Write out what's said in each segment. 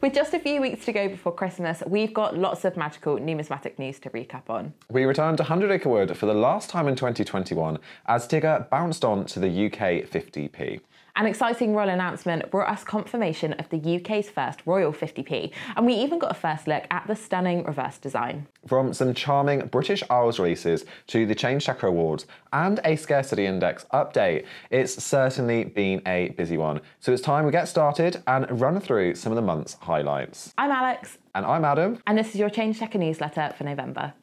With just a few weeks to go before Christmas, we've got lots of magical numismatic news to recap on. We returned to 100 Acre Wood for the last time in 2021 as Tigger bounced on to the UK 50p. An exciting royal announcement brought us confirmation of the UK's first Royal 50p, and we even got a first look at the stunning reverse design. From some charming British Isles releases to the Change Checker Awards and a Scarcity Index update, it's certainly been a busy one. So it's time we get started and run through some of the month's highlights. I'm Alex. And I'm Adam. And this is your Change Checker newsletter for November.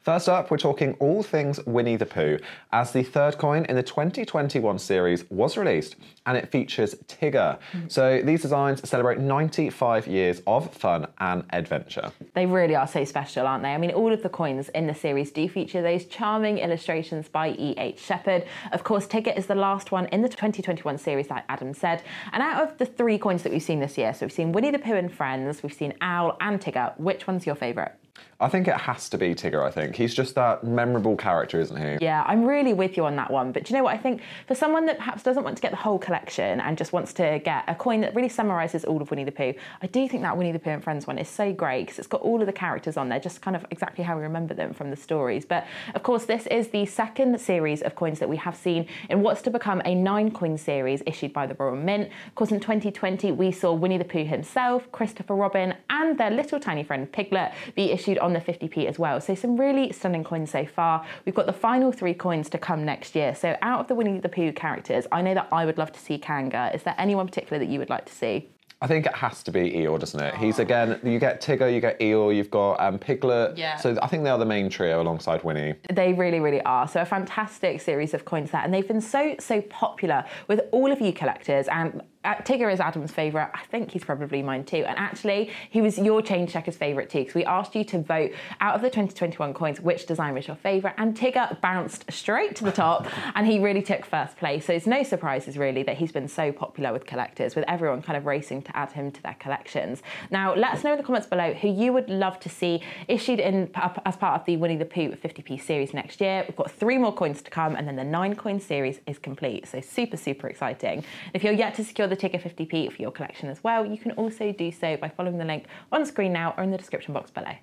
First up, we're talking all things Winnie the Pooh, as the third coin in the 2021 series was released and it features Tigger. Mm. So these designs celebrate 95 years of fun and adventure. They really are so special, aren't they? I mean, all of the coins in the series do feature those charming illustrations by E.H. Shepard. Of course, Tigger is the last one in the 2021 series, like Adam said. And out of the three coins that we've seen this year, so we've seen Winnie the Pooh and Friends, we've seen Owl and Tigger, which one's your favourite? I think it has to be Tigger, I think. He's just that memorable character, isn't he? Yeah, I'm really with you on that one. But do you know what? I think for someone that perhaps doesn't want to get the whole collection and just wants to get a coin that really summarises all of Winnie the Pooh, I do think that Winnie the Pooh and Friends one is so great because it's got all of the characters on there, just kind of exactly how we remember them from the stories. But of course, this is the second series of coins that we have seen in what's to become a nine coin series issued by the Royal Mint. Of course, in 2020, we saw Winnie the Pooh himself, Christopher Robin, and their little tiny friend Piglet be issued on the 50p as well well. So some really stunning coins so far. We've got the final three coins to come next year. So out of the Winnie the Pooh characters, I know that I would love to see Kanga. Is there anyone particular that you would like to see? I think it has to be Eeyore, doesn't it? He's again, you get Tigger, you get Eeyore, you've got um, Piglet. Yeah. So I think they are the main trio alongside Winnie. They really, really are. So a fantastic series of coins there, and they've been so, so popular with all of you collectors and Uh, Tigger is Adam's favourite. I think he's probably mine too. And actually, he was your change checker's favourite too, because we asked you to vote out of the 2021 coins which design was your favourite. And Tigger bounced straight to the top and he really took first place. So it's no surprises really that he's been so popular with collectors, with everyone kind of racing to add him to their collections. Now, let us know in the comments below who you would love to see issued in as part of the Winnie the Pooh 50p series next year. We've got three more coins to come, and then the nine coin series is complete. So super, super exciting. If you're yet to secure the Tigger 50p for your collection as well, you can also do so by following the link on screen now or in the description box below.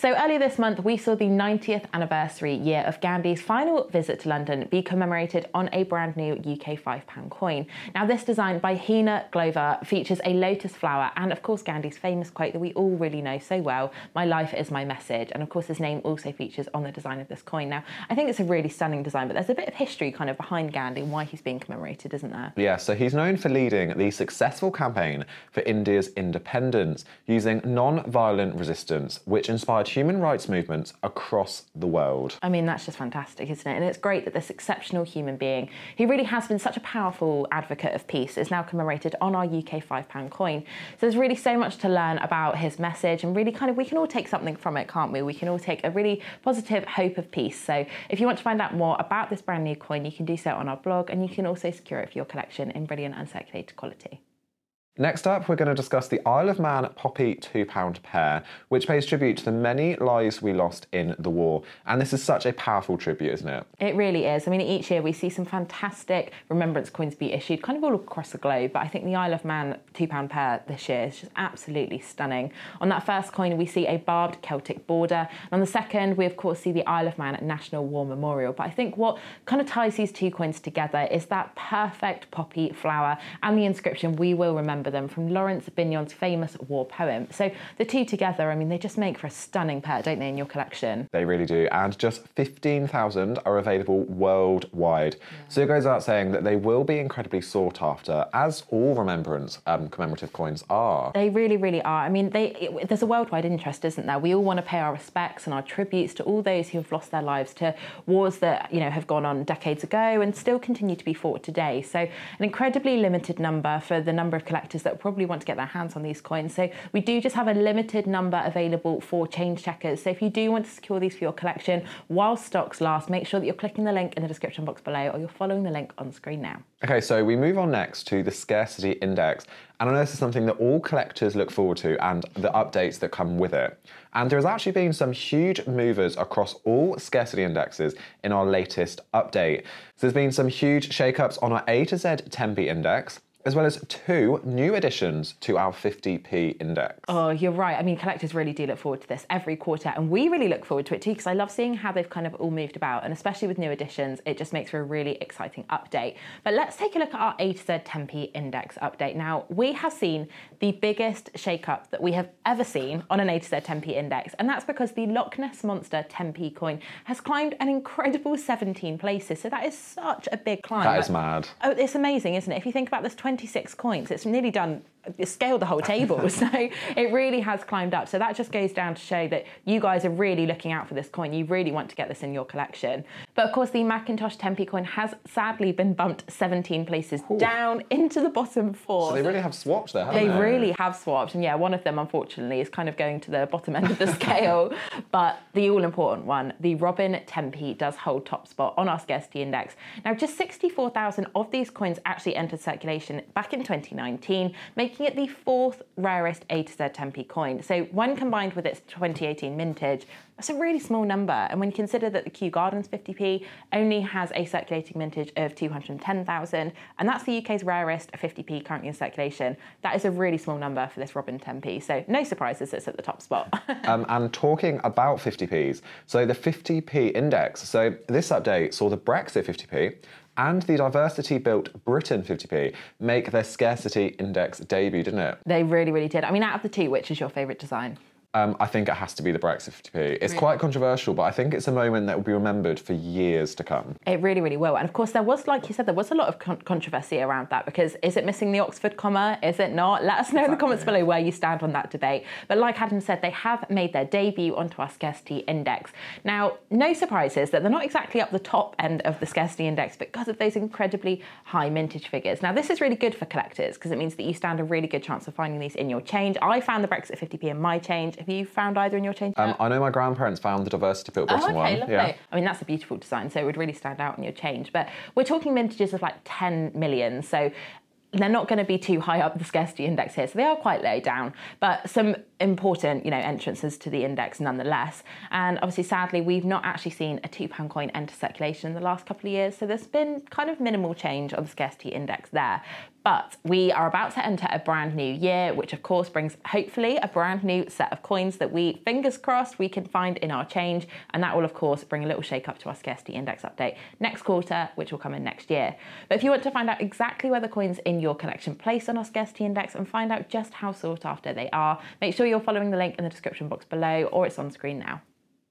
So earlier this month, we saw the 90th anniversary year of Gandhi's final visit to London be commemorated on a brand new UK £5 coin. Now, this design by Heena Glover features a lotus flower and, of course, Gandhi's famous quote that we all really know so well My life is my message. And, of course, his name also features on the design of this coin. Now, I think it's a really stunning design, but there's a bit of history kind of behind Gandhi and why he's being commemorated, isn't there? Yeah, so he's known for leading the successful campaign for India's independence using non violent resistance, which inspired human rights movements across the world. I mean, that's just fantastic, isn't it? And it's great that this exceptional human being, who really has been such a powerful advocate of peace, is now commemorated on our UK £5 coin. So there's really so much to learn about his message, and really kind of we can all take something from it, can't we? We can all take a really positive hope of peace. So if you want to find out more about this brand new coin, you can do so on our blog, and you can also secure it for your collection in brilliant uncirculated quality. Next up, we're going to discuss the Isle of Man Poppy £2 pair, which pays tribute to the many lives we lost in the war. And this is such a powerful tribute, isn't it? It really is. I mean, each year we see some fantastic remembrance coins be issued kind of all across the globe, but I think the Isle of Man £2 pair this year is just absolutely stunning. On that first coin, we see a barbed Celtic border. And on the second, we of course see the Isle of Man National War Memorial. But I think what kind of ties these two coins together is that perfect poppy flower and the inscription, We will remember remember them from Laurence Binyon's famous war poem. So the two together, I mean, they just make for a stunning pair, don't they, in your collection? They really do. And just 15,000 are available worldwide. Yeah. So it goes out saying that they will be incredibly sought after, as all remembrance um, commemorative coins are. They really, really are. I mean, they, it, there's a worldwide interest, isn't there? We all want to pay our respects and our tributes to all those who have lost their lives to wars that, you know, have gone on decades ago and still continue to be fought today. So an incredibly limited number for the number of collectors collectors that probably want to get their hands on these coins. So we do just have a limited number available for change checkers. So if you do want to secure these for your collection while stocks last, make sure that you're clicking the link in the description box below or you're following the link on screen now. Okay, so we move on next to the scarcity index. And I know this is something that all collectors look forward to and the updates that come with it. And there has actually been some huge movers across all scarcity indexes in our latest update. So there's been some huge shakeups on our A to Z 10p index as well as two new additions to our 50p index. Oh, you're right. I mean, collectors really do look forward to this every quarter, and we really look forward to it too because I love seeing how they've kind of all moved about, and especially with new additions, it just makes for a really exciting update. But let's take a look at our A to Z 10p index update. Now, we have seen the biggest shake-up that we have ever seen on an A to Z 10p index, and that's because the Loch Ness Monster 10p coin has climbed an incredible 17 places. So that is such a big climb. That is mad. Oh, it's amazing, isn't it? If you think about this 20 26 coins. It's nearly done scaled the whole table. so it really has climbed up. So that just goes down to show that you guys are really looking out for this coin. You really want to get this in your collection. But of course, the Mackintosh 10p coin has sadly been bumped 17 places Ooh. down into the bottom four. So they really have swapped there, they, they? really have swapped. And yeah, one of them, unfortunately, is kind of going to the bottom end of the scale. but the all important one, the Robin 10p, does hold top spot on our scarcity index. Now, just 64,000 of these coins actually entered circulation back in 2019, making making it the fourth rarest A to Z 10p coin. So when combined with its 2018 mintage, that's a really small number. And when you consider that the Kew Gardens 50p only has a circulating mintage of 210,000, and that's the UK's rarest 50p currently in circulation, that is a really small number for this Robin 10p. So no surprises it's at the top spot. um, and talking about 50p's, so the 50p index, so this update saw the Brexit 50p and the diversity built Britain 50p make their scarcity index debut, didn't it? They really, really did. I mean, out of the two, which is your favourite design? Um, I think it has to be the Brexit 50p. It's really? quite controversial, but I think it's a moment that will be remembered for years to come. It really, really will. And of course, there was, like you said, there was a lot of con- controversy around that because is it missing the Oxford comma? Is it not? Let us know exactly. in the comments below where you stand on that debate. But like Adam said, they have made their debut onto our scarcity index. Now, no surprises that they're not exactly up the top end of the scarcity index because of those incredibly high mintage figures. Now, this is really good for collectors because it means that you stand a really good chance of finding these in your change. I found the Brexit 50p in my change. Have you found either in your change? Um, I know my grandparents found the diversity built Britain oh, okay, one. Lovely. Yeah. I mean, that's a beautiful design, so it would really stand out in your change. But we're talking mintages of like 10 million. So they're not going to be too high up the scarcity index here, so they are quite low down. But some important, you know, entrances to the index nonetheless. And obviously, sadly, we've not actually seen a two pound coin enter circulation in the last couple of years, so there's been kind of minimal change on the scarcity index there. But we are about to enter a brand new year, which of course brings hopefully a brand new set of coins that we, fingers crossed, we can find in our change. And that will, of course, bring a little shake up to our scarcity index update next quarter, which will come in next year. But if you want to find out exactly where the coins in your collection place on our scarcity index and find out just how sought after they are, make sure you're following the link in the description box below or it's on screen now.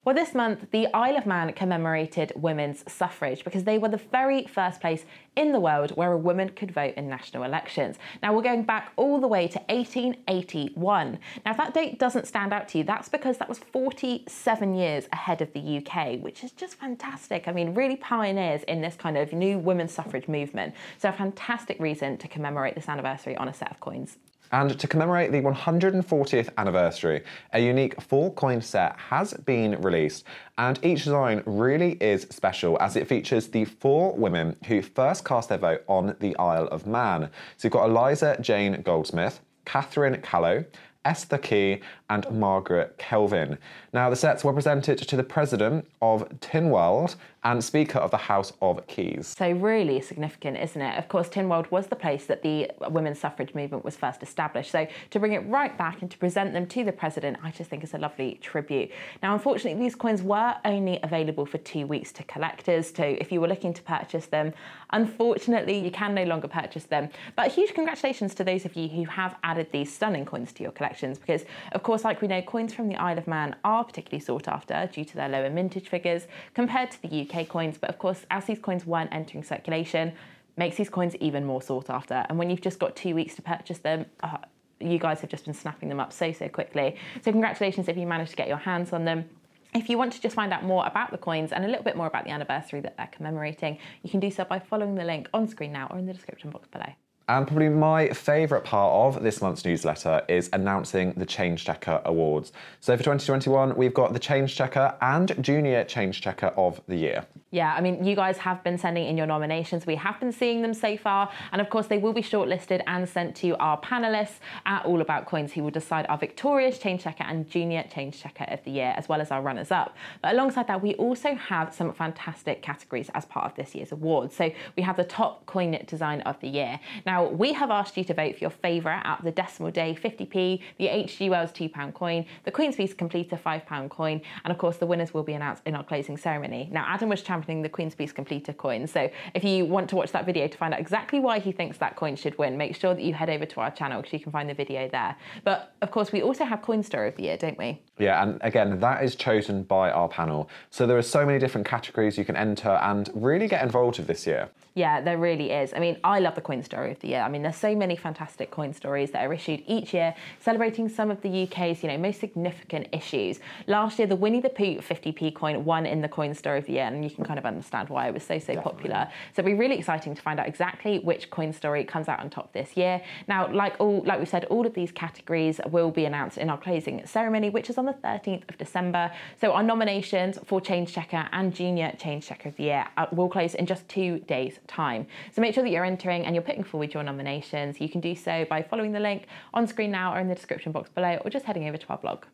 Well, this month, the Isle of Man commemorated women's suffrage because they were the very first place in the world where a woman could vote in national elections. Now, we're going back all the way to 1881. Now, if that date doesn't stand out to you, that's because that was 47 years ahead of the UK, which is just fantastic. I mean, really pioneers in this kind of new women's suffrage movement. So, a fantastic reason to commemorate this anniversary on a set of coins. And to commemorate the 140th anniversary, a unique four coin set has been released, and each design really is special as it features the four women who first cast their vote on the Isle of Man. So you've got Eliza Jane Goldsmith, Catherine Callow, Esther Key, and Margaret Kelvin. Now, the sets were presented to the president of Tynwald and Speaker of the House of Keys. So, really significant, isn't it? Of course, Tynwald was the place that the women's suffrage movement was first established. So, to bring it right back and to present them to the president, I just think is a lovely tribute. Now, unfortunately, these coins were only available for two weeks to collectors. So, if you were looking to purchase them, unfortunately, you can no longer purchase them. But huge congratulations to those of you who have added these stunning coins to your collections because, of course, like we know, coins from the Isle of Man are particularly sought after due to their lower mintage figures compared to the UK coins, but of course, as these coins weren't entering circulation, makes these coins even more sought after. And when you've just got two weeks to purchase them, uh, you guys have just been snapping them up so, so quickly. So, congratulations if you managed to get your hands on them. If you want to just find out more about the coins and a little bit more about the anniversary that they're commemorating, you can do so by following the link on screen now or in the description box below. And probably my favourite part of this month's newsletter is announcing the Change Checker Awards. So for 2021, we've got the Change Checker and Junior Change Checker of the Year. Yeah, I mean, you guys have been sending in your nominations. We have been seeing them so far. And of course, they will be shortlisted and sent to our panelists at All About Coins, who will decide our victorious Change Checker and Junior Change Checker of the Year, as well as our runners up. But alongside that, we also have some fantastic categories as part of this year's awards. So we have the top coin design of the year. Now, we have asked you to vote for your favourite out of the Decimal Day 50p, the HG Wells £2 coin, the Queen's Beasts Completer £5 coin, and of course, the winners will be announced in our closing ceremony. Now, Adam was championing the Queen's Beasts Completer coin. So if you want to watch that video to find out exactly why he thinks that coin should win, make sure that you head over to our channel because you can find the video there. But of course, we also have Coin Story of the Year, don't we? Yeah, and again, that is chosen by our panel. So there are so many different categories you can enter and really get involved with this year. Yeah, there really is. I mean, I love the coin story of the year. I mean, there's so many fantastic coin stories that are issued each year celebrating some of the UK's, you know, most significant issues. Last year, the Winnie the Pooh 50p coin won in the coin story of the year, and you can kind of understand why it was so, so Definitely. popular. So it'll be really exciting to find out exactly which coin story comes out on top this year. Now, like all like we said, all of these categories will be announced in our closing ceremony, which is on the 13th of December. So our nominations for Change Checker and Junior Change Checker of the Year uh, will close in just two days time. So make sure that you're entering and you're putting forward nominations. You can do so by following the link on screen now or in the description box below or just heading over to our blog.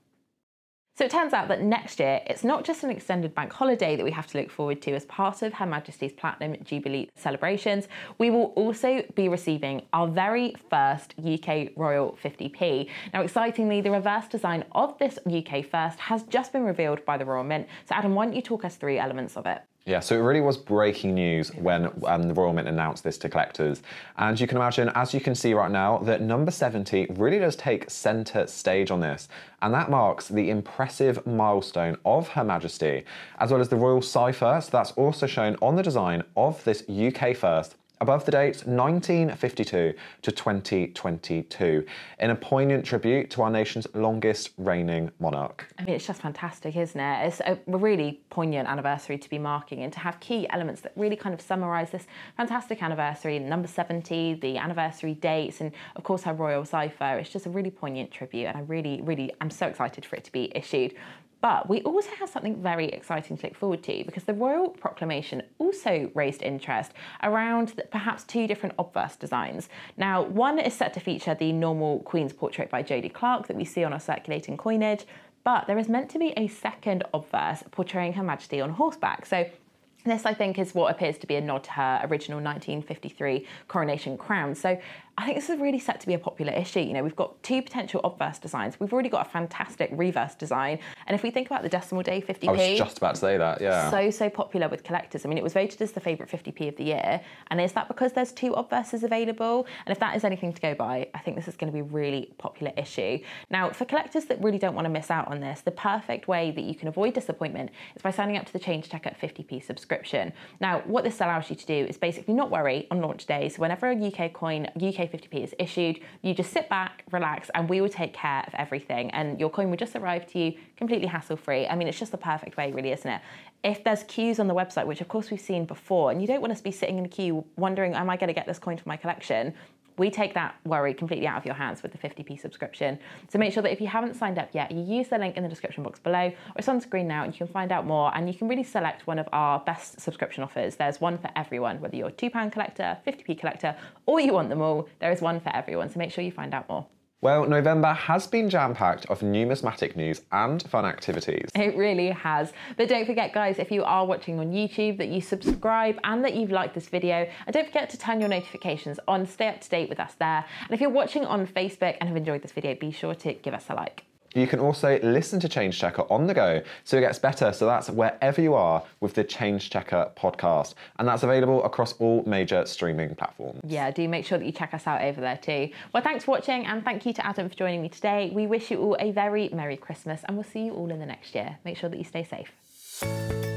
So it turns out that next year, it's not just an extended bank holiday that we have to look forward to as part of Her Majesty's Platinum Jubilee celebrations. We will also be receiving our very first UK Royal 50p. Now, excitingly, the reverse design of this UK first has just been revealed by the Royal Mint. So, Adam, why don't you talk us through elements of it? Yeah, so it really was breaking news when um, the Royal Mint announced this to collectors. And you can imagine, as you can see right now, that number 70 really does take centre stage on this. And that marks the impressive milestone of Her Majesty, as well as the Royal Cipher. So that's also shown on the design of this UK first above the dates 1952 to 2022 in a poignant tribute to our nation's longest reigning monarch. I mean, it's just fantastic, isn't it? It's a really poignant anniversary to be marking and to have key elements that really kind of summarise this fantastic anniversary, number 70, the anniversary dates, and of course her royal cipher. It's just a really poignant tribute, and I really, really, I'm so excited for it to be issued. But we also have something very exciting to look forward to because the Royal Proclamation also raised interest around perhaps two different obverse designs. Now, one is set to feature the normal Queen's portrait by Jody Clark that we see on our circulating coinage, but there is meant to be a second obverse portraying Her Majesty on horseback. So this, I think, is what appears to be a nod to her original 1953 coronation crown. So I think this is really set to be a popular issue. You know, we've got two potential obverse designs. We've already got a fantastic reverse design. And if we think about the decimal day 50p, I was just about to say that, yeah. So, so popular with collectors. I mean, it was voted as the favourite 50p of the year. And is that because there's two obverses available? And if that is anything to go by, I think this is going to be a really popular issue. Now, for collectors that really don't want to miss out on this, the perfect way that you can avoid disappointment is by signing up to the Change Checker 50p subscription. Now, what this allows you to do is basically not worry on launch day. So, whenever a UK coin, UK 50p is issued, you just sit back, relax, and we will take care of everything. And your coin will just arrive to you completely hassle free. I mean, it's just the perfect way, really, isn't it? If there's queues on the website, which of course we've seen before, and you don't want to be sitting in a queue wondering, am I going to get this coin for my collection? We take that worry completely out of your hands with the 50p subscription. So make sure that if you haven't signed up yet, you use the link in the description box below or it's on screen now and you can find out more and you can really select one of our best subscription offers. There's one for everyone, whether you're a £2 collector, 50p collector, or you want them all, there is one for everyone. So make sure you find out more. Well, November has been jam packed of numismatic news and fun activities. It really has. But don't forget, guys, if you are watching on YouTube, that you subscribe and that you've liked this video. And don't forget to turn your notifications on, stay up to date with us there. And if you're watching on Facebook and have enjoyed this video, be sure to give us a like. You can also listen to Change Checker on the go, so it gets better. So that's wherever you are with the Change Checker podcast. And that's available across all major streaming platforms. Yeah, do make sure that you check us out over there too. Well, thanks for watching, and thank you to Adam for joining me today. We wish you all a very Merry Christmas, and we'll see you all in the next year. Make sure that you stay safe.